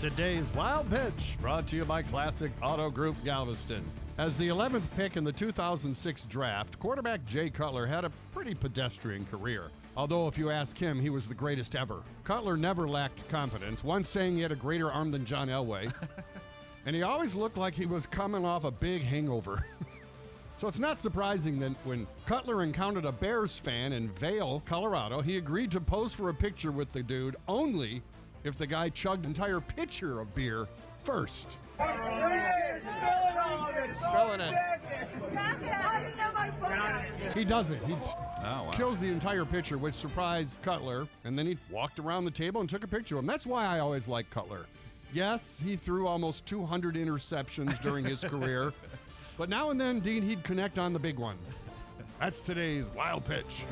Today's Wild Pitch brought to you by Classic Auto Group Galveston. As the 11th pick in the 2006 draft, quarterback Jay Cutler had a pretty pedestrian career. Although, if you ask him, he was the greatest ever. Cutler never lacked confidence, once saying he had a greater arm than John Elway. and he always looked like he was coming off a big hangover. So it's not surprising that when Cutler encountered a Bears fan in Vail, Colorado, he agreed to pose for a picture with the dude only if the guy chugged an entire pitcher of beer first. Spelling it. He doesn't. He wow. kills the entire pitcher, which surprised Cutler, and then he walked around the table and took a picture of him. That's why I always like Cutler. Yes, he threw almost 200 interceptions during his career, but now and then, Dean, he'd connect on the big one. That's today's wild pitch.